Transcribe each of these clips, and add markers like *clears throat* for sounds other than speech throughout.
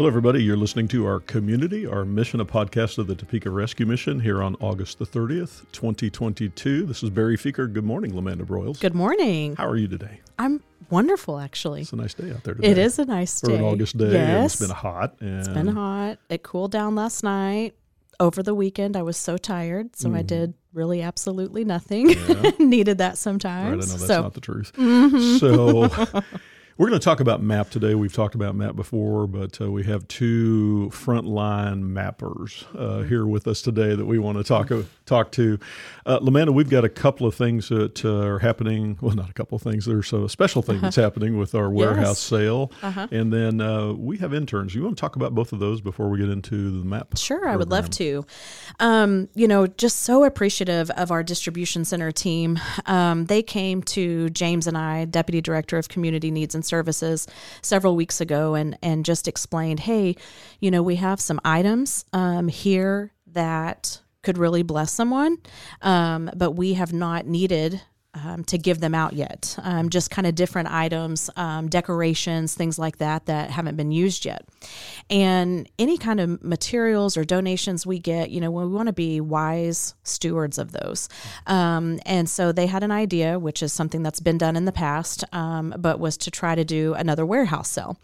Hello, everybody. You're listening to our community, our mission, a podcast of the Topeka Rescue Mission here on August the 30th, 2022. This is Barry Feaker. Good morning, Lamanda Broyles. Good morning. How are you today? I'm wonderful, actually. It's a nice day out there today. It is a nice For day. an August day. Yes. It's been hot. It's been hot. It cooled down last night. Over the weekend, I was so tired, so I mm-hmm. did really absolutely nothing. *laughs* Needed that Right, I sometimes. know that's so not the truth. Mm-hmm. So, *laughs* we're going to talk about MAP today. We've talked about MAP before, but uh, we have two frontline mappers uh, here with us today that we want to talk talk to. Uh, Lamanda, we've got a couple of things that uh, are happening. Well, not a couple of things. There's a special thing that's happening with our warehouse sale, and then uh, we have interns. You want to talk about both of those before we get into the MAP? Sure, I would love to. Um, you know, just so appreciative of our distribution center team. Um, they came to James and I, Deputy Director of Community Needs and Services, several weeks ago and, and just explained hey, you know, we have some items um, here that could really bless someone, um, but we have not needed um, to give them out yet. Um, just kind of different items, um, decorations, things like that that haven't been used yet. And any kind of materials or donations we get, you know, we want to be wise stewards of those. Um, and so they had an idea, which is something that's been done in the past, um, but was to try to do another warehouse sale.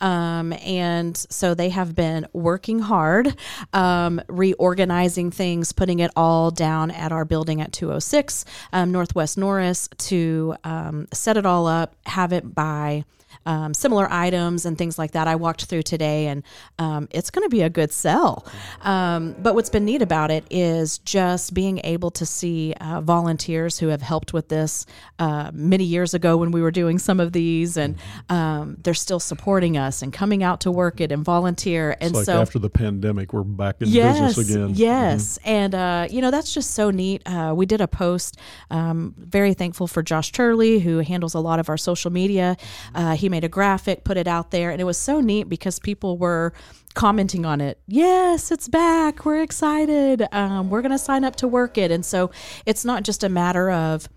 Um, and so they have been working hard, reorganizing things, putting it all down at our building at 206 um, Northwest Norris to um, set it all up, have it by um, similar items and things like that. I walked through today, and um, it's going to be a good sell. Um, but what's been neat about it is just being able to see uh, volunteers who have helped with this uh, many years ago when we were doing some of these, and um, they're still supporting us and coming out to work it and volunteer. And It's like so after the pandemic, we're back in yes, business again. Yes, and uh, you know that's just so neat. Uh, we did a post. Um, very thankful for Josh Turley, who handles a lot of our social media. Uh, he made a graphic, put it out there, and it was so neat because people were commenting on it. Yes, it's back. We're excited. Um, we're going to sign up to work it, and so it's not just a matter of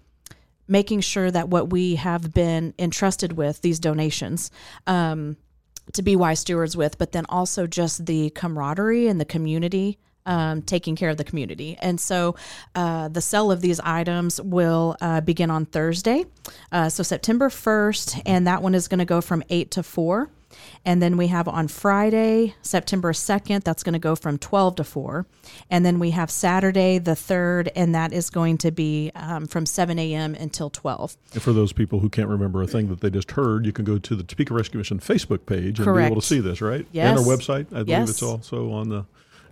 making sure that what we have been entrusted with these donations um, to be wise stewards with, but then also just the camaraderie and the community. Um, taking care of the community. And so uh, the sale of these items will uh, begin on Thursday, uh, so September 1st, and that one is going to go from 8 to 4. And then we have on Friday, September 2nd, that's going to go from 12 to 4. And then we have Saturday, the 3rd, and that is going to be um, from 7 a.m. until 12. And for those people who can't remember a thing that they just heard, you can go to the Topeka Rescue Mission Facebook page and be able to see this, right? Yes. And our website. I believe Yes. it's also on the.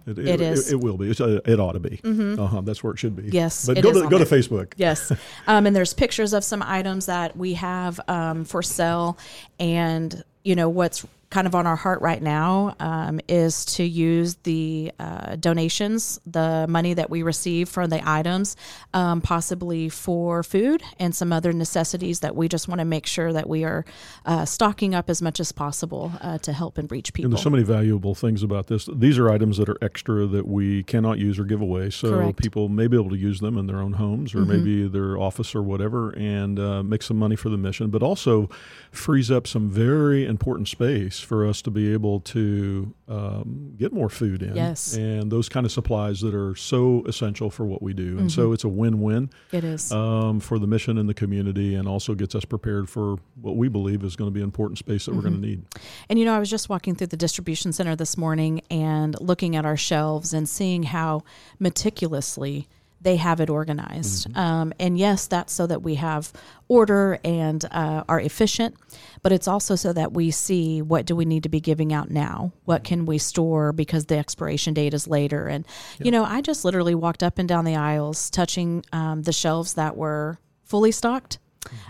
It, It is. Mm-hmm. It, will be. Uh, it ought to be. Uh-huh, that's where it should be. Yes, But go to go to. Facebook. Yes. *laughs* Um, and there's pictures of some items that we have um, for sale. And, you know, what's kind of on our heart right now um, is to use the uh, donations, the money that we receive from the items, um, possibly for food and some other necessities that we just want to make sure that we are uh, stocking up as much as possible uh, to help and reach people. And there's so many valuable things about this. These are items that are extra that we cannot use or give away. So Correct. Mm-hmm. people may be able to use them in their own homes or maybe their office or whatever and uh, make some money for the mission, but also frees up some very important space for us to be able to um, get more food in. Yes. And those kind of supplies that are so essential for what we do. And Mm-hmm. so it's a win win it is. um, for the mission and the community and also gets us prepared for what we believe is going to be an important space that we're going to need. And you know, I was just walking through the distribution center this morning and looking at our shelves and seeing how meticulously they have it organized. Um, and yes, that's so that we have order and uh, are efficient, but it's also so that we see what do we need to be giving out now? What can we store because the expiration date is later? And, you know, I just literally walked up and down the aisles, touching um, the shelves that were fully stocked,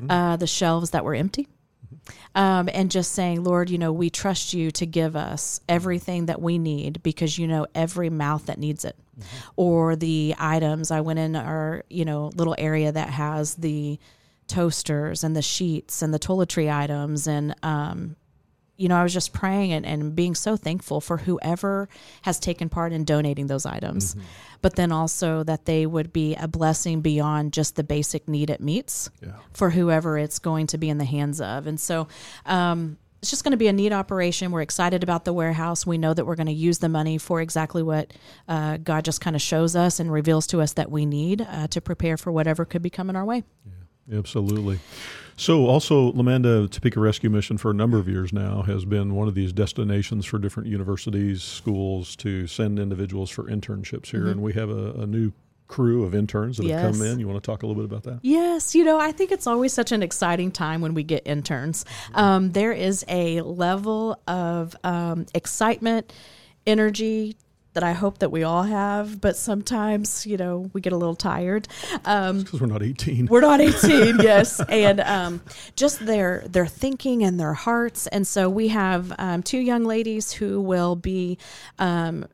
uh, the shelves that were empty um, and just saying, Lord, you know, we trust you to give us everything that we need because you know every mouth that needs it. Or the items I went in our, you know, little area that has the toasters and the sheets and the toiletry items and um, you know, I was just praying and, and being so thankful for whoever has taken part in donating those items, but then also that they would be a blessing beyond just the basic need it meets Yeah. for whoever it's going to be in the hands of. And so, um, it's just going to be a neat operation. We're excited about the warehouse. We know that we're going to use the money for exactly what uh, God just kind of shows us and reveals to us that we need uh, to prepare for whatever could be coming our way. Yeah, absolutely. So, also, Lamanda Topeka Rescue Mission for a number of years now has been one of these destinations for different universities, schools to send individuals for internships here. Mm-hmm. And we have a, a new crew of interns that yes. have come in. You want to talk a little bit about that? Yes. You know, I think it's always such an exciting time when we get interns. Um, there is a level of um, excitement, energy, that I hope that we all have, but sometimes, you know, we get a little tired. Um, because we're not 18. We're not 18, *laughs* yes. And um, just their their thinking and their hearts. And so we have um, two young ladies who will be um,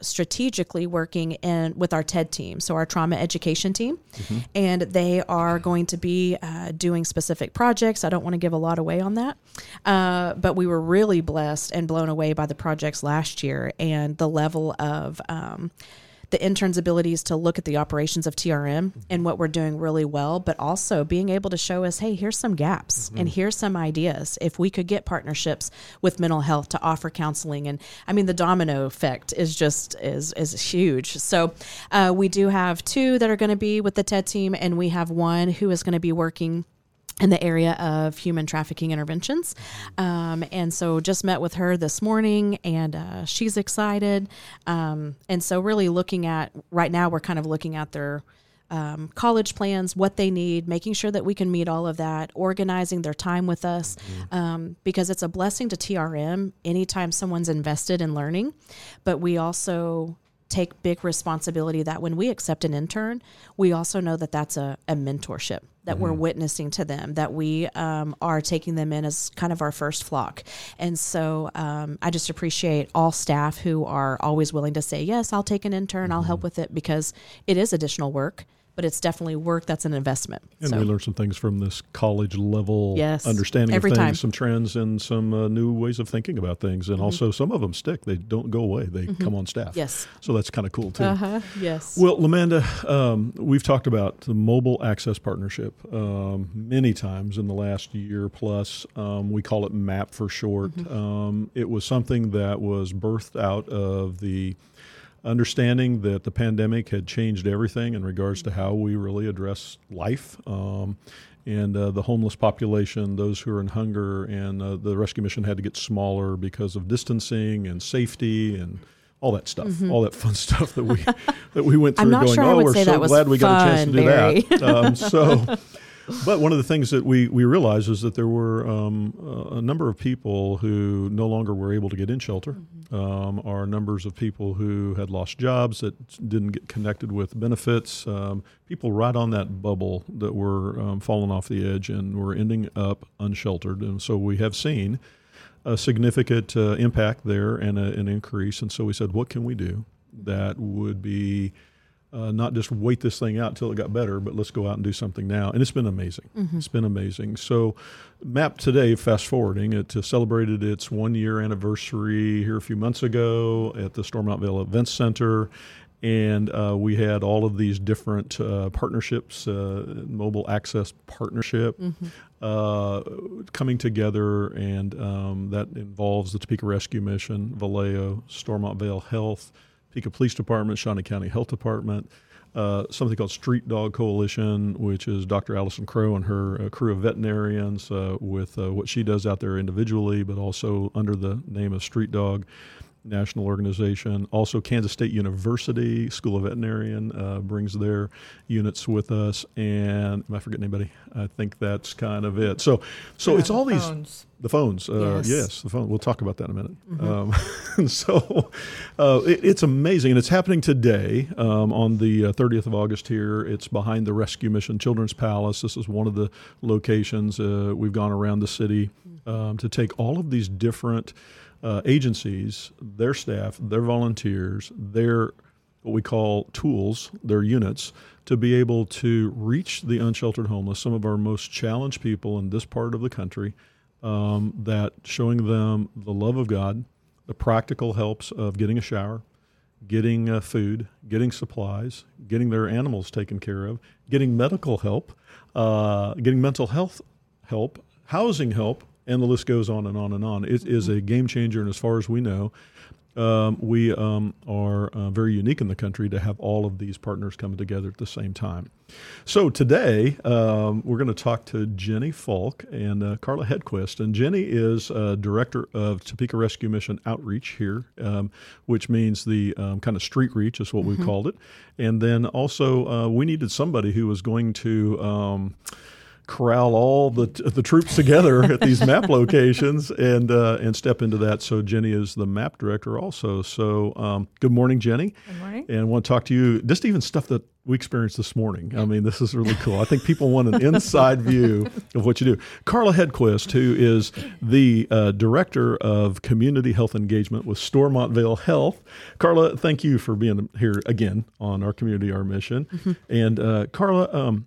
strategically working in with our TED team, so our trauma education team, mm-hmm. and they are going to be uh, doing specific projects. I don't want to give a lot away on that, uh, but we were really blessed and blown away by the projects last year and the level of. Um, the intern's abilities to look at the operations of TRM and what we're doing really well, but also being able to show us, hey, here's some gaps mm-hmm. and here's some ideas. If we could get partnerships with mental health to offer counseling, and I mean the domino effect is just is is huge. So uh, we do have two that are going to be with the TED team, and we have one who is going to be working in the area of human trafficking interventions. Um, and so just met with her this morning and uh, she's excited. Um, and so, really looking at right now, we're kind of looking at their um, college plans, what they need, making sure that we can meet all of that, organizing their time with us, mm-hmm. um, because it's a blessing to TRM anytime someone's invested in learning. But we also take big responsibility that when we accept an intern, we also know that that's a, a mentorship that mm-hmm. we're witnessing to them, that we um, are taking them in as kind of our first flock. And so um, I just appreciate all staff who are always willing to say, Yes, I'll take an intern, mm-hmm. I'll help with it because it is additional work but it's definitely work that's an investment. And so. we learned some things from this college level yes, understanding of things, time. some trends, and some uh, new ways of thinking about things. And mm-hmm. also, some of them stick; they don't go away; they mm-hmm. come on staff. Yes, so that's kind of cool too. Uh-huh. Yes. Well, Lamanda, um, we've talked about the Mobile Access Partnership um, many times in the last year plus. Um, we call it MAP for short. Mm-hmm. Um, it was something that was birthed out of the understanding that the pandemic had changed everything in regards to how we really address life. Um, and uh, the homeless population, those who are in hunger, and uh, the rescue mission had to get smaller because of distancing and safety and all that stuff, mm-hmm. all that fun *laughs* stuff that we that we went through. going, sure oh, we're so glad we got a chance to do Barry. that. Um, so *laughs* but one of the things that we, we realized is that there were um, a number of people who no longer were able to get in shelter, mm-hmm. um, are numbers of people who had lost jobs that didn't get connected with benefits, um, people right on that bubble that were um, falling off the edge and were ending up unsheltered. And so we have seen a significant uh, impact there and a, an increase. And so we said, what can we do that would be uh, not just wait this thing out until it got better, but let's go out and do something now. And it's been amazing. Mm-hmm. It's been amazing. So, MAP today, fast forwarding, it uh, celebrated its one year anniversary here a few months ago at the Stormont Vail Events Center. And uh, we had all of these different uh, partnerships, uh, mobile access partnership, mm-hmm. Uh, coming together, and um, that involves the Topeka Rescue Mission, Valeo, Stormont Vail Health, Topeka Police Department, Shawnee County Health Department, uh, something called Street Dog Coalition, which is Dr. Allison Crow and her uh, crew of veterinarians uh, with uh, what she does out there individually, but also under the name of Street Dog national organization. Also, Kansas State University School of Veterinarian uh, brings their units with us. And am I forgetting anybody? I think that's kind of it. So, so yeah, it's all the these phones. the phones. Uh, Yes. yes. the phone. We'll talk about that in a minute. Mm-hmm. Um, *laughs* so, uh, it, it's amazing, and it's happening today um, on the uh, 30th of August. Here, it's behind the Rescue Mission Children's Palace. This is one of the locations. Uh, we've gone around the city um, to take all of these different uh, agencies, their staff, their volunteers, their what we call tools, their units, to be able to reach the unsheltered homeless, some of our most challenged people in this part of the country, um, that showing them the love of God, the practical helps of getting a shower, getting uh, food, getting supplies, getting their animals taken care of, getting medical help, uh, getting mental health help, housing help, and the list goes on and on and on. It is a game changer, and as far as we know, um, we um, are uh, very unique in the country to have all of these partners coming together at the same time. So today um, we're going to talk to Jenny Falk and uh, Carla Hedquist. And Jenny is uh, director of Topeka Rescue Mission Outreach here, um, which means the um, kind of street reach is what mm-hmm. we called it. And then also uh, we needed somebody who was going to um, corral all the the troops together at these *laughs* map locations and uh, and step into that. So Jenny is the map director also. So um, good morning, Jenny. Good morning. And I want to talk to you just even stuff that we experienced this morning. I mean, this is really cool. I think people want an inside view of what you do. Carla Hedquist, who is the uh, director of community health engagement with Stormont Vail Health. Carla, thank you for being here again on our community, our mission. Mm-hmm. And uh, Carla, um,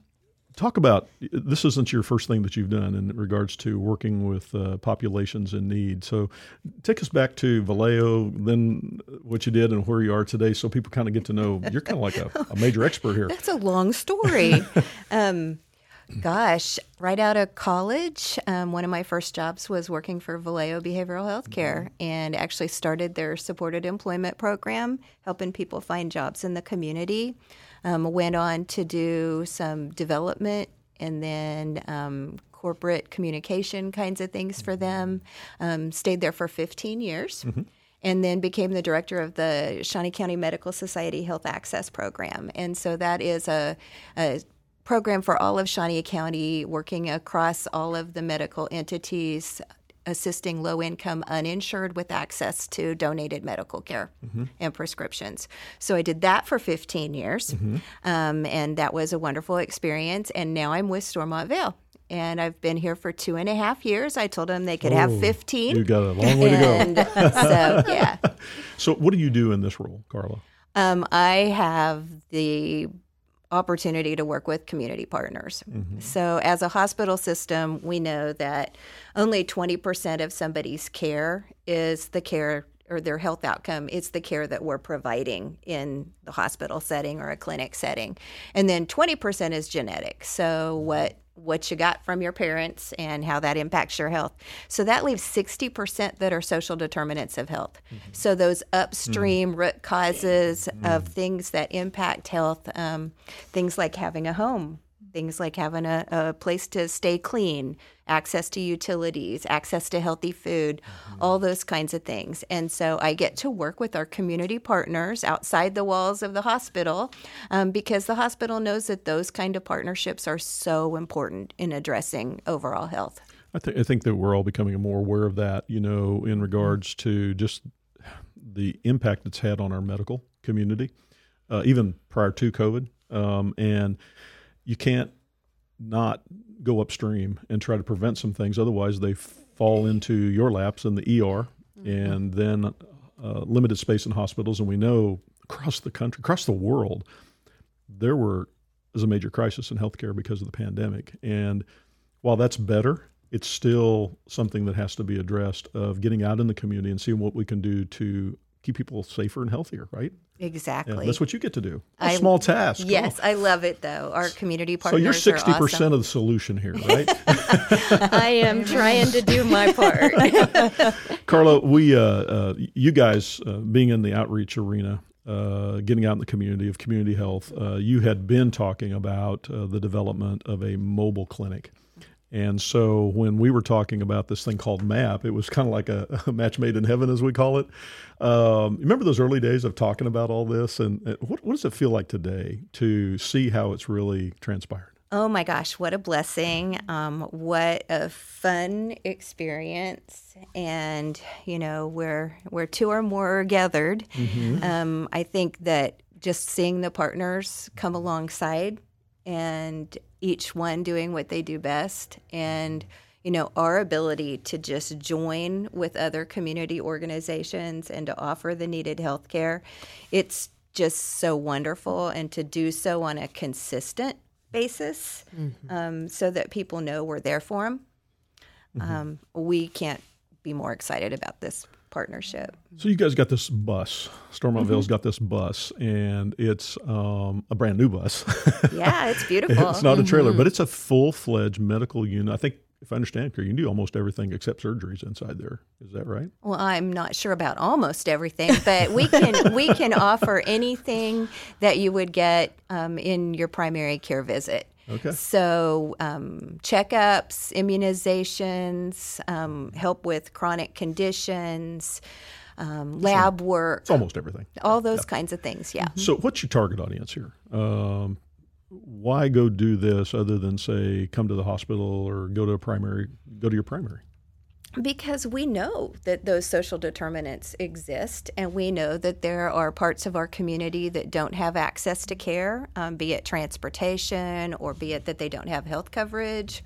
talk about this isn't your first thing that you've done in regards to working with uh, populations in need. So take us back to Valeo then what you did and where you are today so people kind of get to know. You're kind of like a, a major expert here. That's a long story. *laughs* Um, gosh right out of college um, one of my first jobs was working for Valeo behavioral health care mm-hmm. and actually started their supported employment program helping people find jobs in the community um, went on to do some development and then um, corporate communication kinds of things for them. Um, stayed there for 15 years. Mm-hmm. And then became the director of the Shawnee County Medical Society Health Access Program. And so that is a, a program for all of Shawnee County, working across all of the medical entities assisting low income uninsured with access to donated medical care mm-hmm. and prescriptions. So I did that for 15 years, mm-hmm. um, and that was a wonderful experience. And now I'm with Stormont Vail. And I've been here for two and a half years. I told them they could oh, have 15. You got a long way to go. so, *laughs* yeah. So, what do you do in this role, Carla? Um, I have the opportunity to work with community partners. Mm-hmm. So, as a hospital system, we know that only 20% of somebody's care is the care or their health outcome it's the care that we're providing in the hospital setting or a clinic setting and then 20% is genetic so what what you got from your parents and how that impacts your health. So that leaves 60% that are social determinants of health. Mm-hmm. So those upstream mm-hmm. root causes mm-hmm. of things that impact health, um, things like having a home, things like having a, a place to stay clean, access to utilities, access to healthy food, mm-hmm. all those kinds of things. And so I get to work with our community partners outside the walls of the hospital um, because the hospital knows that those kind of partnerships are so important in addressing overall health. I, th- I think that we're all becoming more aware of that, you know, in regards to just the impact it's had on our medical community, uh, even prior to COVID. Um, and you can't not go upstream and try to prevent some things. Otherwise, they fall into your laps in the ER, mm-hmm. and then uh, limited space in hospitals. And we know across the country, across the world, there were is a major crisis in healthcare because of the pandemic. And while that's better, it's still something that has to be addressed of getting out in the community and seeing what we can do to keep people safer and healthier, right? Exactly. Yeah, that's what you get to do. A I, small task. Yes, I love it though. Our community partners. So you're sixty percent of the solution here, *laughs* right? I am trying to do my part. *laughs* Carla, we, uh, uh, you guys, uh, being in the outreach arena, uh, getting out in the community of community health, uh, you had been talking about uh, the development of a mobile clinic. And so when we were talking about this thing called MAP, it was kind of like a, *laughs* a, match made in heaven, as we call it. Um, remember those early days of talking about all this? And what, what does it feel like today to see how it's really transpired? Oh my gosh, what a blessing. Um, what a fun experience. And, you know, where, where two or more are gathered, mm-hmm. um, I think that just seeing the partners come alongside and each one doing what they do best and you know our ability to just join with other community organizations and to offer the needed health care it's just so wonderful and to do so on a consistent basis mm-hmm. um, so that people know we're there for them mm-hmm. um, we can't be more excited about this partnership. So you guys got this bus. Stormont Vail's mm-hmm. got this bus, and it's um, a brand new bus. *laughs* yeah, it's beautiful. it's not a trailer, mm-hmm. but it's a full fledged medical unit. I think if I understand correctly, you can do almost everything except surgeries inside there. Is that right? Well, I'm not sure about almost everything, but we can *laughs* we can offer anything that you would get um, in your primary care visit. Okay. So, um, checkups, immunizations, um, help with chronic conditions, um, lab work, It's almost everything. all those kinds of things. Yeah. So, what's your target audience here? Um, why go do this other than say come to the hospital or go to a primary, go to your primary? Because we know that those social determinants exist, and we know that there are parts of our community that don't have access to care, um, be it transportation or be it that they don't have health coverage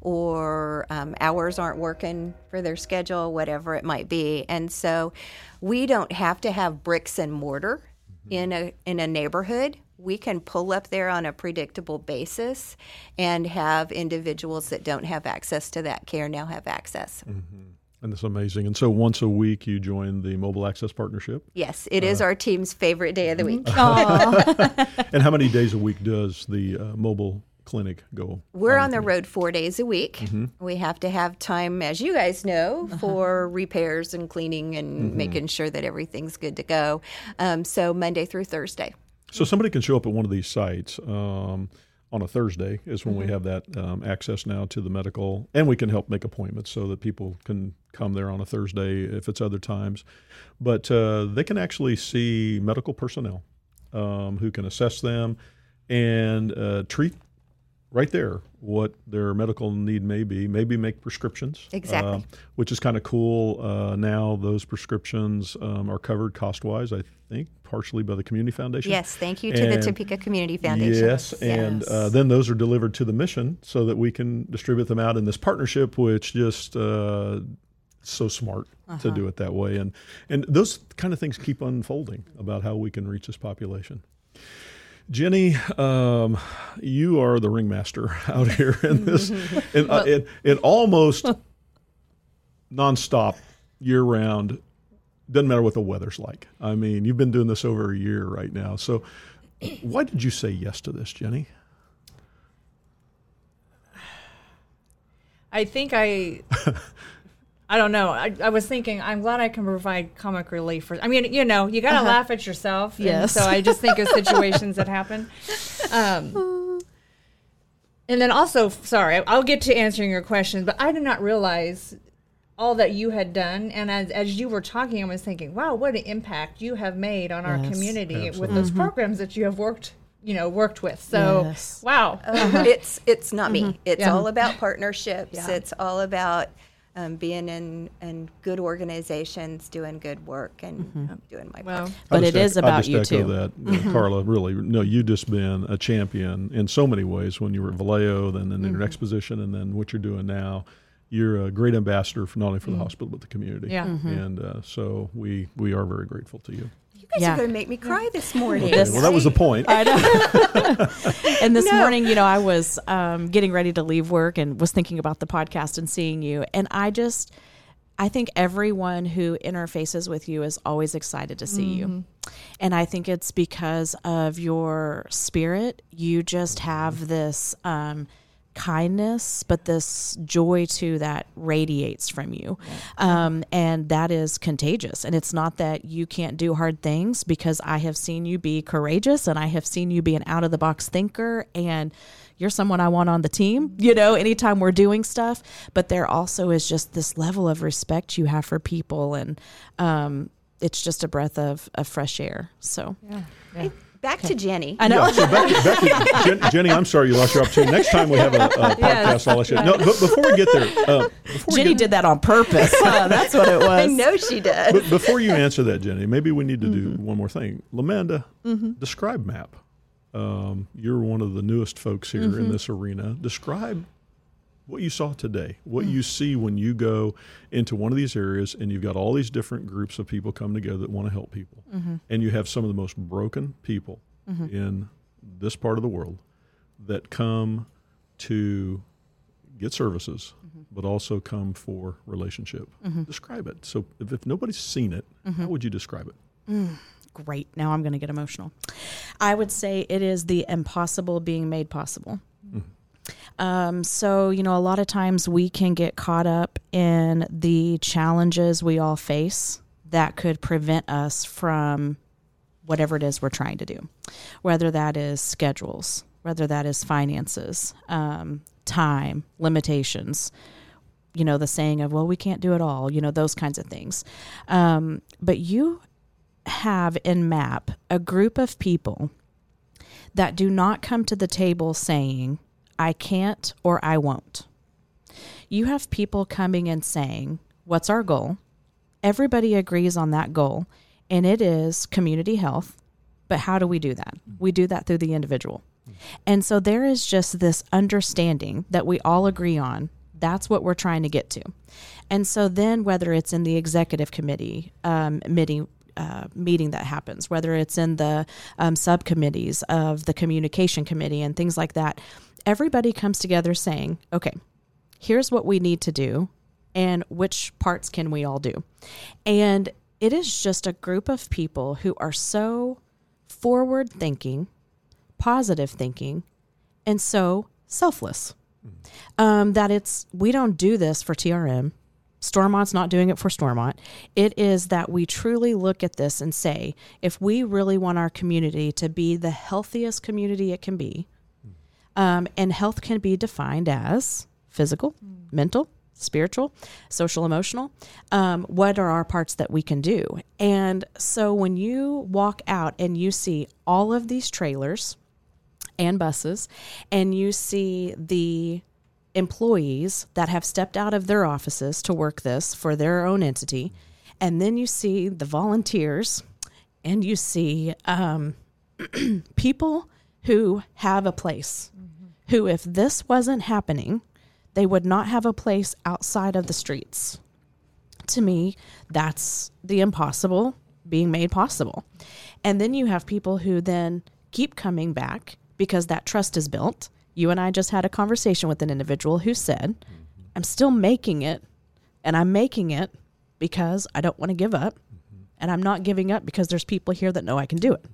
or um, hours aren't working for their schedule, whatever it might be. And so we don't have to have bricks and mortar in a in a neighborhood. We can pull up there on a predictable basis and have individuals that don't have access to that care now have access. Mm-hmm. And that's amazing. And so, once a week, you join the Mobile Access Partnership. Yes, it is uh, our team's favorite day of the week. Mm-hmm. *laughs* And how many days a week does the uh, mobile clinic go? We're on the road four days a week. Mm-hmm. We have to have time, as you guys know, uh-huh. for repairs and cleaning and making sure that everything's good to go. Um, so Monday through Thursday. So somebody can show up at one of these sites um, on a Thursday is when we have that um, access now to the medical, and we can help make appointments so that people can come there on a Thursday if it's other times. But uh, they can actually see medical personnel um, who can assess them and uh, treat right there what their medical need may be, maybe make prescriptions. Exactly. uh, which is kind of cool. Uh, now those prescriptions um, are covered cost wise, I think, partially by the Community Foundation. Yes, thank you to the And- Topeka Community Foundation. Yes, and uh, then those are delivered to the mission so that we can distribute them out in this partnership, which just uh, so smart to do it that way, and and those kind of things keep unfolding about how we can reach this population. Jenny, um, you are the ringmaster *laughs* out here in this, *laughs* in, uh, in, in almost nonstop, year round. Doesn't matter what the weather's like. I mean, you've been doing this over a year right now. So, *clears throat* why did you say yes to this, Jenny? I think I. *laughs* I don't know. I, I was thinking, I'm glad I can provide comic relief for. I mean, you know, you got to uh-huh. laugh at yourself. and Yes. so I just think of *laughs* situations that happen. Um, and then also, sorry, I'll get to answering your question, but I did not realize all that you had done. And as, as you were talking, I was thinking, wow, what an impact you have made on our Yes. community with those mm-hmm. programs that you have worked, you know, worked with. So, Yes. wow. Uh-huh. it's it's not me. Mm-hmm. It's Yeah. all about partnerships. Yeah. It's all about um, being in in good organizations, doing good work, and um, doing my Wow. part. But I it just is ec- I about just you echo too. That uh, Carla, really, no, you just been a champion in so many ways. When you were at Valeo, then in your next position, and then what you're doing now, you're a great ambassador for not only for the hospital but the community. Yeah. and uh, so we we are very grateful to you. Guys Yeah. are going to make me cry this morning. This- well, that was the point. I know. *laughs* and this No. morning, you know, I was um, getting ready to leave work and was thinking about the podcast and seeing you. And I just, I think everyone who interfaces with you is always excited to see you. And I think it's because of your spirit. You just have this um, kindness, but this joy too that radiates from you. Um, and that is contagious. And it's not that you can't do hard things because I have seen you be courageous and I have seen you be an out of the box thinker and you're someone I want on the team, you know, anytime we're doing stuff. But there also is just this level of respect you have for people and um, it's just a breath of, of fresh air. So Back to Jenny. I know. Yeah, so Becky, Becky, *laughs* Jen, Jenny, I'm sorry you lost your opportunity. Next time we have a, a podcast, I'll let you. No, but before we get there, uh, Jenny get, did that on purpose. huh? *laughs* That's what it was. I know she did. But before you answer that, Jenny, maybe we need to do Mm-hmm. one more thing. Lamanda, describe MAP. Um, you're one of the newest folks here Mm-hmm. in this arena. Describe what you saw today, what Mm. you see when you go into one of these areas and you've got all these different groups of people come together that want to help people. Mm-hmm. And you have some of the most broken people in this part of the world that come to get services, Mm-hmm. but also come for relationship. Describe it. So if, if nobody's seen it, Mm-hmm. how would you describe it? Great. Now I'm going to get emotional. I would say it is the impossible being made possible. Um, so, you know, a lot of times we can get caught up in the challenges we all face that could prevent us from whatever it is we're trying to do, whether that is schedules, whether that is finances, um, time, limitations, you know, the saying of, well, we can't do it all, you know, those kinds of things. Um, but you have in MAP a group of people that do not come to the table saying, I can't or I won't. You have people coming and saying, What's our goal? Everybody agrees on that goal, and it is community health. But how do we do that? We do that through the individual. And so there is just this understanding that we all agree on. That's what we're trying to get to. And so then, whether it's in the executive committee um, meeting, uh, meeting that happens, whether it's in the um, subcommittees of the communication committee and things like that, everybody comes together saying, okay, here's what we need to do, and which parts can we all do? And it is just a group of people who are so forward thinking, positive thinking, and so selfless. Um, that it's, we don't do this for TRM. Stormont's not doing it for Stormont. It is that we truly look at this and say, if we really want our community to be the healthiest community it can be, um, and health can be defined as physical, mental, spiritual, social, emotional. Um, what are our parts that we can do? And so when you walk out and you see all of these trailers and buses, and you see the employees that have stepped out of their offices to work this for their own entity, and then you see the volunteers, and you see um, *clears throat* people who have a place, who, if this wasn't happening, they would not have a place outside of the streets. To me, that's the impossible being made possible. And then you have people who then keep coming back because that trust is built. You and I just had a conversation with an individual who said, I'm still making it, and I'm making it because I don't want to give up. And I'm not giving up because there's people here that know I can do it.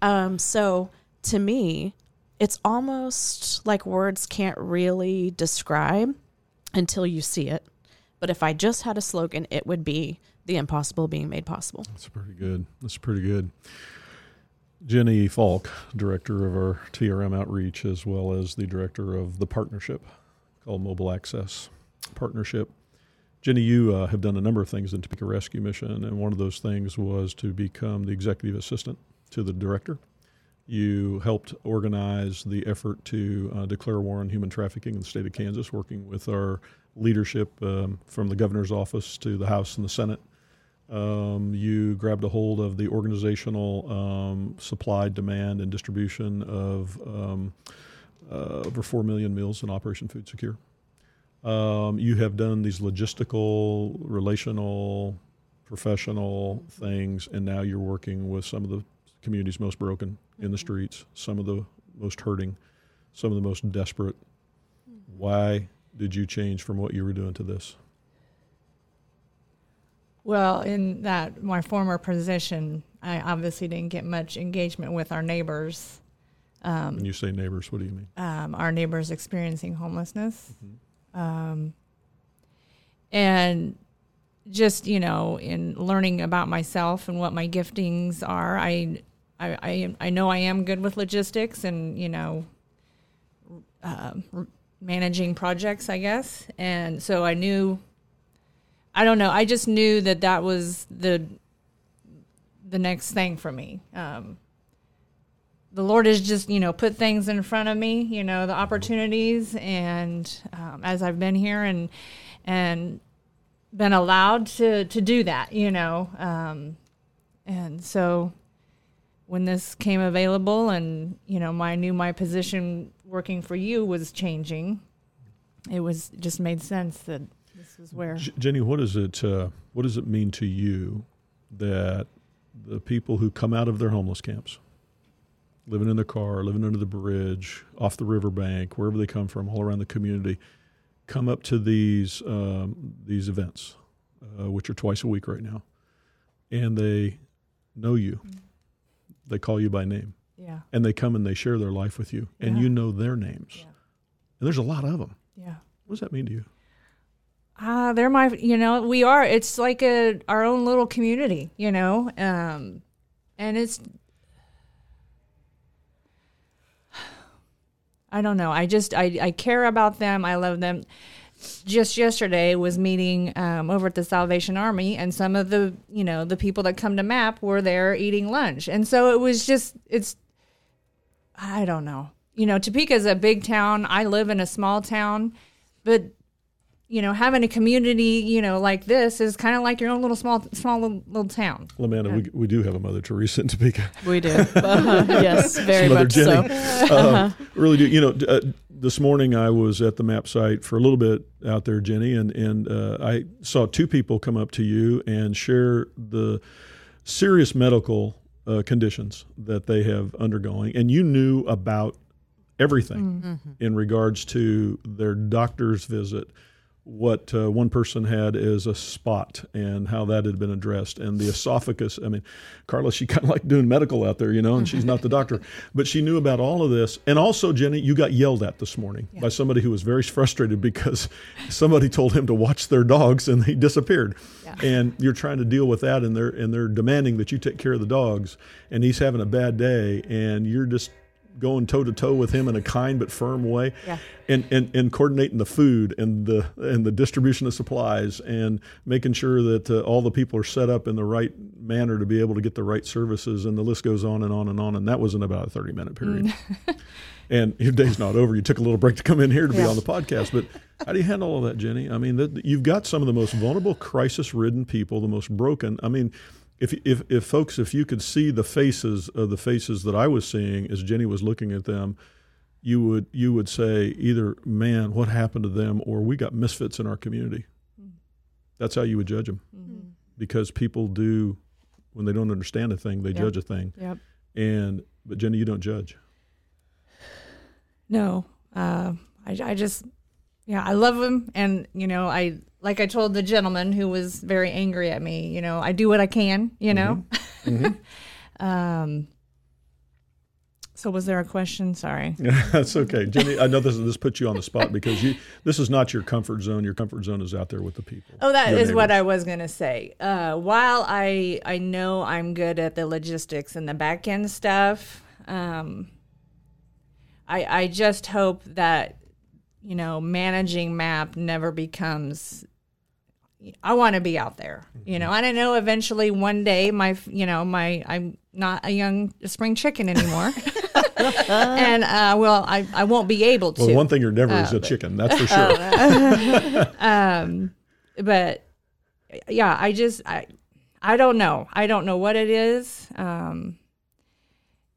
Um, so to me, it's almost like words can't really describe until you see it. But if I just had a slogan, it would be the impossible being made possible. That's pretty good. That's pretty good. Jenny Falk, director of our TRM outreach, as well as the director of the partnership called Mobile Access Partnership. Jenny, you uh, have done a number of things in Topeka Rescue Mission, and one of those things was to become the executive assistant to the director. You helped organize the effort to uh, declare war on human trafficking in the state of Kansas, working with our leadership um, from the governor's office to the House and the Senate. Um, you grabbed a hold of the organizational um, supply, demand, and distribution of um, uh, over 4 million meals in Operation Food Secure. Um, you have done these logistical, relational, professional things, and now you're working with some of the communities most broken in the streets, some of the most hurting, some of the most desperate. Why did you change from what you were doing to this? Well, in that my former position, I obviously didn't get much engagement with our neighbors. Um, When you say neighbors, what do you mean? um, our neighbors experiencing homelessness. Um, and just, you know, in learning about myself and what my giftings are, I, I, I, I know I am good with logistics and, you know, um, r- managing projects, I guess. And so I knew, I don't know, I just knew that that was the, the next thing for me. Um, the Lord has just, you know, put things in front of me, you know, the opportunities, and um, as I've been here and and been allowed to to do that, you know, um, and so when this came available, and you know, my I knew my position working for you was changing, it was it just made sense that is where. Jenny, what does it uh, what does it mean to you that the people who come out of their homeless camps, living in the car, living under the bridge, off the riverbank, wherever they come from, all around the community, come up to these um, these events, uh, which are twice a week right now, and they know you, they call you by name, Yeah. and they come and they share their life with you, and Yeah. you know their names. Yeah. and there's a lot of them. Yeah. What does that mean to you? Uh, they're my, you know, we are, it's like a, our own little community, you know, um, and it's, *sighs* I don't know. I just, I, I care about them. I love them. Just yesterday was meeting um, over at the Salvation Army, and some of the, you know, the people that come to MAP were there eating lunch, and so it was just, it's, I don't know. You know, Topeka is a big town. I live in a small town, but you know, having a community, you know, like this is kind of like your own little small, small little, little town. Well, Amanda, we, we do have a Mother Teresa in Topeka. We do. *laughs* Uh-huh. Yes, very Mother much Jenny. so. Um, really do. You know, uh, this morning I was at the map site for a little bit out there, Jenny, and and uh, I saw two people come up to you and share the serious medical uh, conditions that they have undergoing, and you knew about everything in regards to their doctor's visit. What uh, one person had as a spot and how that had been addressed, and the esophagus. I mean, Carla, she *laughs* kind of like doing medical out there, you know, and she's not the doctor, but she knew about all of this. And also, Jenny, you got yelled at this morning by somebody who was very frustrated because somebody told him to watch their dogs and they disappeared. And you're trying to deal with that, and they're and they're demanding that you take care of the dogs, and he's having a bad day, and you're just going toe to toe with him in a kind but firm way, Yeah. and, and and coordinating the food and the and the distribution of supplies and making sure that uh, all the people are set up in the right manner to be able to get the right services, and the list goes on and on and on. And that was in about a thirty minute period. *laughs* and your day's not over. You took a little break to come in here to be on the podcast, but how do you handle all that, Jenny? I mean, that, you've got some of the most vulnerable, crisis-ridden people, the most broken. I mean, if, if if folks, if you could see the faces of the faces that I was seeing as Jenny was looking at them, you would you would say either, man, what happened to them, or we got misfits in our community. That's how you would judge them, because people do when they don't understand a thing, they Yep. judge a thing. Yep. And but Jenny, you don't judge. *sighs* No, uh, I, I just, yeah, I love them, and you know, I like I told the gentleman who was very angry at me. You know, I do what I can. You know. *laughs* um. So was there a question? Sorry. *laughs* That's okay, Jenny. I know this this puts you on the spot because you this is not your comfort zone. Your comfort zone is out there with the people. Oh, that is what. I was gonna say. Uh, while I I know I'm good at the logistics and the back end stuff, um, I I just hope that you know managing map never becomes. I want to be out there, you know, and I know eventually one day my you know my I'm not a young spring chicken anymore, *laughs* and uh, well I I won't be able to Well, one thing you're never is a chicken. That's for sure. *laughs* um but yeah i just i i don't know i don't know what it is um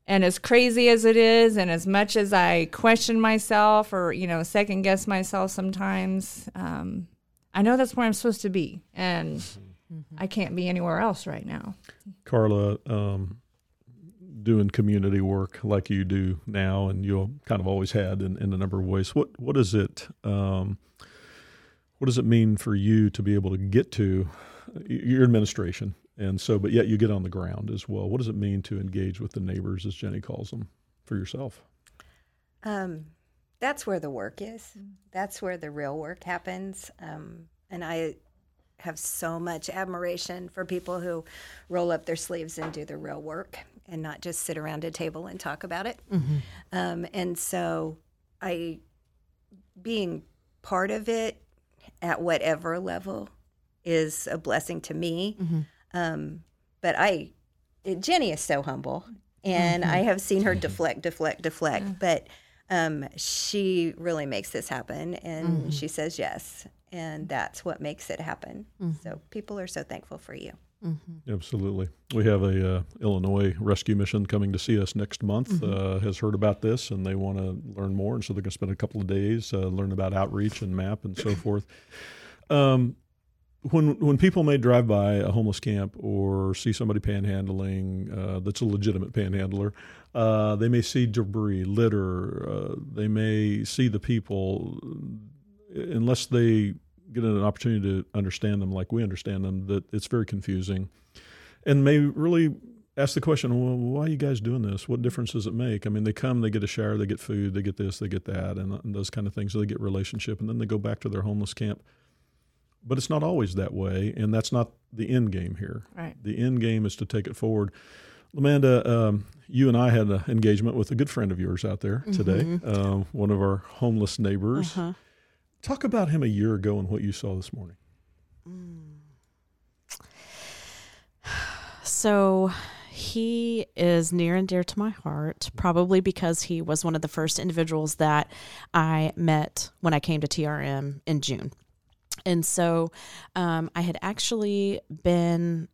and as crazy as it is and as much as i question myself or you know second guess myself sometimes um i know that's where i'm supposed to be and i can't be anywhere else right now Carla, um, doing community work like you do now, and you kind of always had in, in a number of ways. What what is it? Um, what does it mean for you to be able to get to your administration? And so, but yet you get on the ground as well. What does it mean to engage with the neighbors, as Jenny calls them, for yourself? Um, that's where the work is. That's where the real work happens. Um, and I have so much admiration for people who roll up their sleeves and do the real work and not just sit around a table and talk about it. Um, and so I, being part of it at whatever level is a blessing to me. Um, but I, Jenny is so humble, and I have seen her *laughs* deflect, deflect, deflect. But um, she really makes this happen, and she says yes, and that's what makes it happen. So people are so thankful for you. Absolutely. We have a uh, Illinois rescue mission coming to see us next month. Uh, has heard about this and they want to learn more, and so they're going to spend a couple of days uh, learn about outreach and map and so forth. Um, when when people may drive by a homeless camp or see somebody panhandling uh, that's a legitimate panhandler, uh, they may see debris, litter. Uh, they may see the people. Unless they get an opportunity to understand them like we understand them, that it's very confusing, and may really ask the question, well, why are you guys doing this? What difference does it make? I mean, they come, they get a shower, they get food, they get this, they get that, and, and those kind of things. So they get relationship, and then they go back to their homeless camp. But it's not always that way, and that's not the end game here. Right. The end game is to take it forward. Amanda, um, you and I had an engagement with a good friend of yours out there today, uh, one of our homeless neighbors. Uh-huh. Talk about him a year ago and what you saw this morning. *sighs* So he is near and dear to my heart, probably because he was one of the first individuals that I met when I came to TRM in June. And so um, I had actually been,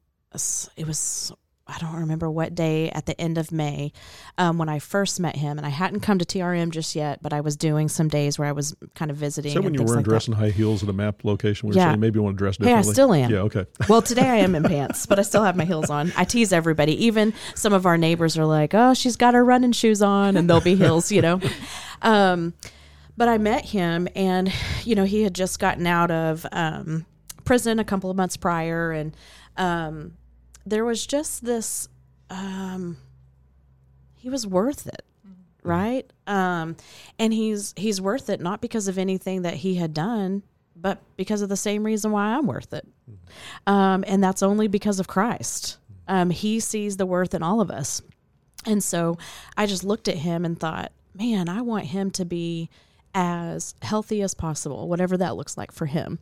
it was, I don't remember what day at the end of May um, when I first met him. And I hadn't come to TRM just yet, but I was doing some days where I was kind of visiting. So when you were like dressed in high heels at a map location, we were Yeah. saying maybe you want to dress differently. Yeah, I still am. Yeah, okay. *laughs* Well, today I am in pants, but I still have my heels on. I tease everybody. Even some of our neighbors are like, "Oh, she's got her running shoes on," and they'll be heels, you know. Um, but I met him, and you know, he had just gotten out of um, prison a couple of months prior, and um, there was just this. Um, he was worth it right? Um and he's he's worth it not because of anything that he had done but because of the same reason why i'm worth it. Um and that's only because of christ. Um he sees the worth in all of us. And so i just looked at him and thought man i want him to be as healthy as possible whatever that looks like for him.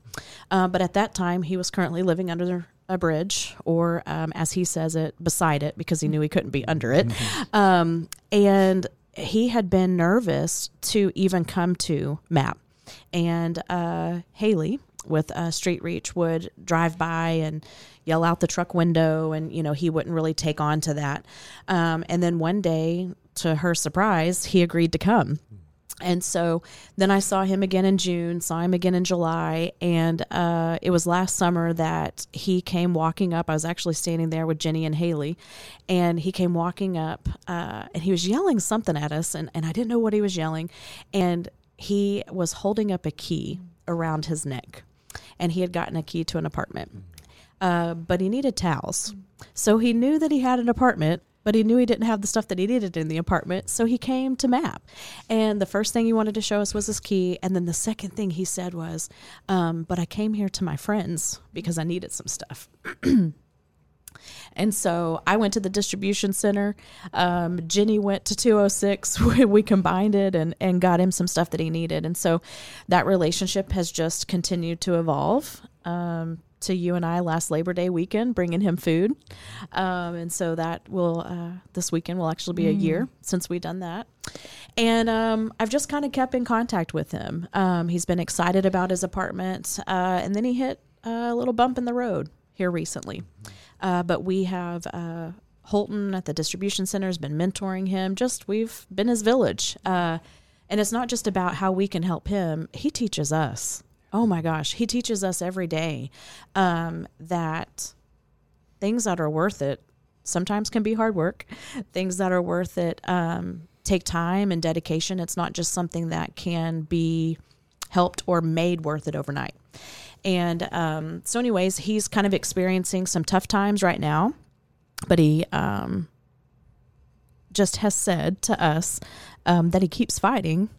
Uh, but at that time he was currently living under a bridge or um, as he says it beside it because he knew he couldn't be under it. Um, and he had been nervous to even come to map and uh, haley with uh, street reach would drive by and yell out the truck window and you know he wouldn't really take on to that. Um, and then one day to her surprise he agreed to come and so then I saw him again in June, saw him again in July, and uh, it was last summer that he came walking up. I was actually standing there with Jenny and Haley, and he came walking up, uh, and he was yelling something at us, and, and I didn't know what he was yelling, and he was holding up a key around his neck, and he had gotten a key to an apartment, uh, but he needed towels, so he knew that he had an apartment but he knew he didn't have the stuff that he needed in the apartment. So he came to MAP. And the first thing he wanted to show us was his key. And then the second thing he said was, um, But I came here to my friends because I needed some stuff. *clears throat* And so I went to the distribution center. Um, Jenny went to 206. *laughs* We, we combined it and, and got him some stuff that he needed. And so that relationship has just continued to evolve. Um, to you and I last Labor Day weekend, bringing him food, um, and so that will uh, this weekend will actually be a year since we done that. And um, I've just kind of kept in contact with him. Um, he's been excited about his apartment, uh, and then he hit a little bump in the road here recently. Uh, but we have uh, Holton at the distribution center has been mentoring him. Just we've been his village, uh, and it's not just about how we can help him. He teaches us. Oh my gosh, he teaches us every day um, that things that are worth it sometimes can be hard work. Things that are worth it um, take time and dedication. It's not just something that can be helped or made worth it overnight. And um, so, anyways, he's kind of experiencing some tough times right now, but he um, just has said to us um, that he keeps fighting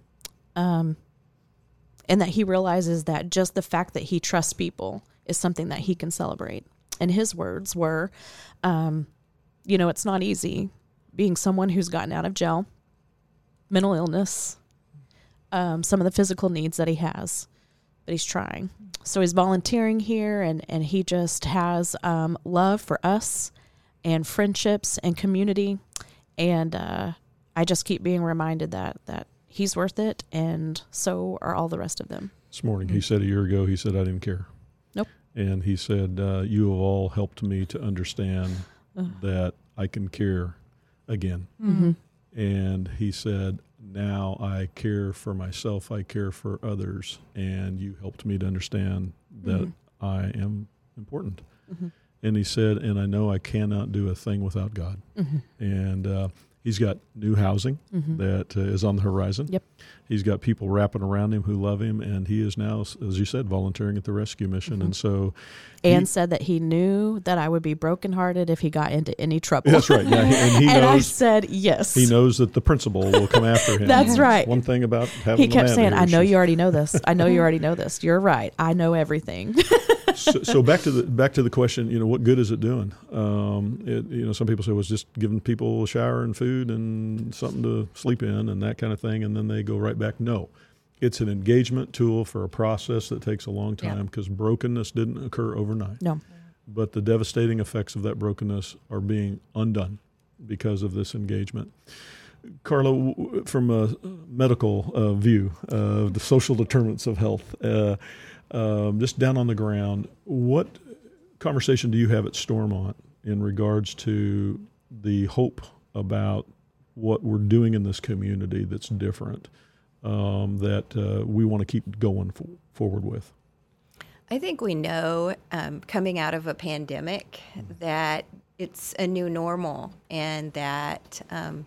um, and that he realizes that just the fact that he trusts people is something that he can celebrate. And his words were, um, you know, it's not easy being someone who's gotten out of jail, mental illness, um, some of the physical needs that he has, but he's trying. So he's volunteering here, and and he just has um, love for us, and friendships and community, and uh, I just keep being reminded that that he's worth it, and so are all the rest of them. This morning, he said a year ago, he said, I didn't care. Nope. And he said, uh, You have all helped me to understand *sighs* that I can care again. Mm-hmm. And he said, Now I care for myself, I care for others. And you helped me to understand that Mhm. I am important. Mhm. And he said, And I know I cannot do a thing without God. Mhm. And uh, He's got new housing that uh, is on the horizon. Yep. He's got people wrapping around him who love him, and he is now, as you said, volunteering at the rescue mission. And so, and he- said that he knew that I would be brokenhearted if he got into any trouble. that's right. Yeah, and he *laughs* and I said yes. he knows that the principal will come after him. *laughs* That's right. One thing about having He kept saying, "I know you already know this. I know you already know this. You're right. I know everything." *laughs* so, so back to the back to the question, you know, what good is it doing? Um, it, you know, some people say well, it's just giving people a shower and food and something to sleep in and that kind of thing, and then they go right back. No, it's an engagement tool for a process that takes a long time because brokenness didn't occur overnight. no. but the devastating effects of that brokenness are being undone because of this engagement. Carla, from a medical uh, view of the social determinants of health, uh, um, just down on the ground, what conversation do you have at Stormont in regards to the hope about what we're doing in this community that's different, um, that uh, we want to keep going for, forward with? I think we know um, coming out of a pandemic that it's a new normal and that um,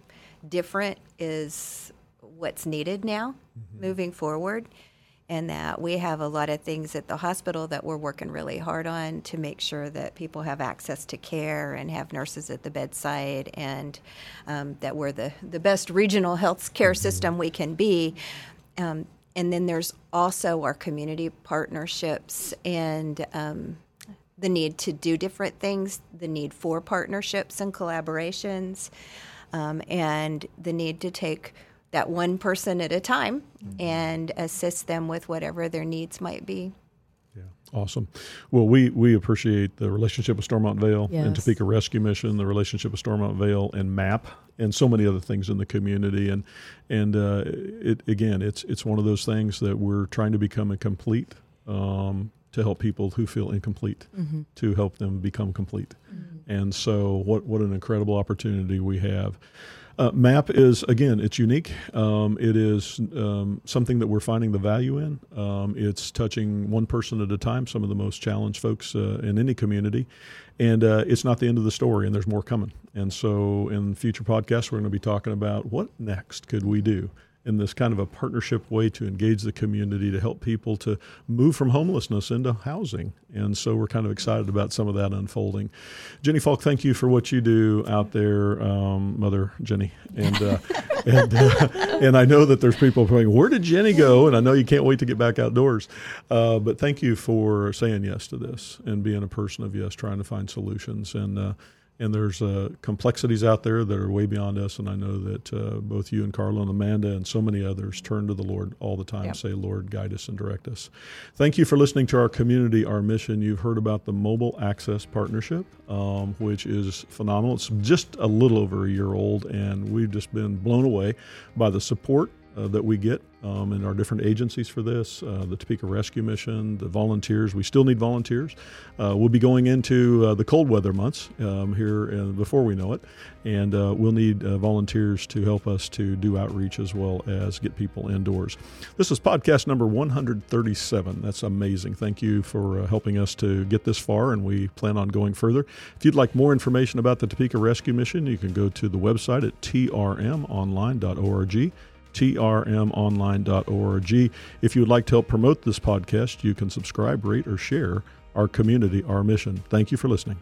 different is what's needed now moving forward. And that we have a lot of things at the hospital that we're working really hard on to make sure that people have access to care and have nurses at the bedside, and um, that we're the, the best regional health care system we can be. Um, and then there's also our community partnerships and um, the need to do different things, the need for partnerships and collaborations, um, and the need to take that one person at a time and assist them with whatever their needs might be. Yeah, awesome. Well, we we appreciate the relationship with Stormont Vail and Yes. Topeka Rescue Mission, the relationship with Stormont Vail and MAP, and so many other things in the community. And and uh, it again, it's it's one of those things that we're trying to become a complete um, to help people who feel incomplete to help them become complete. And so, what what an incredible opportunity we have. Uh, MAP is again, it's unique. Um, it is um, something that we're finding the value in. Um, it's touching one person at a time. Some of the most challenged folks uh, in any community, and uh, it's not the end of the story. And there's more coming. And so, in future podcasts, we're going to be talking about what next could we do in this kind of a partnership way to engage the community to help people to move from homelessness into housing. And so we're kind of excited about some of that unfolding. Jenny Falk, thank you for what you do out there, um, Mother Jenny. And uh, *laughs* and uh, and I know that there's people going, where did Jenny go? And I know you can't wait to get back outdoors. Uh, but thank you for saying yes to this and being a person of yes, trying to find solutions. And uh, and there's uh, complexities out there that are way beyond us. And I know that uh, both you and Carla and Amanda and so many others turn to the Lord all the time, Yep. say, Lord, guide us and direct us. Thank you for listening to our community, our mission. You've heard about the Mobile Access Partnership, um, which is phenomenal. It's just a little over a year old, and we've just been blown away by the support uh, that we get um, in our different agencies for this uh, the Topeka Rescue Mission, the volunteers. We still need volunteers. Uh, we'll be going into uh, the cold weather months um, here uh, before we know it, and uh, we'll need uh, volunteers to help us to do outreach as well as get people indoors. This is podcast number 137. That's amazing. Thank you for helping us to get this far, and we plan on going further. If you'd like more information about the Topeka Rescue Mission, you can go to the website at trmonline.org trmonline.org. If you would like to help promote this podcast, you can subscribe, rate, or share our community, our mission. Thank you for listening.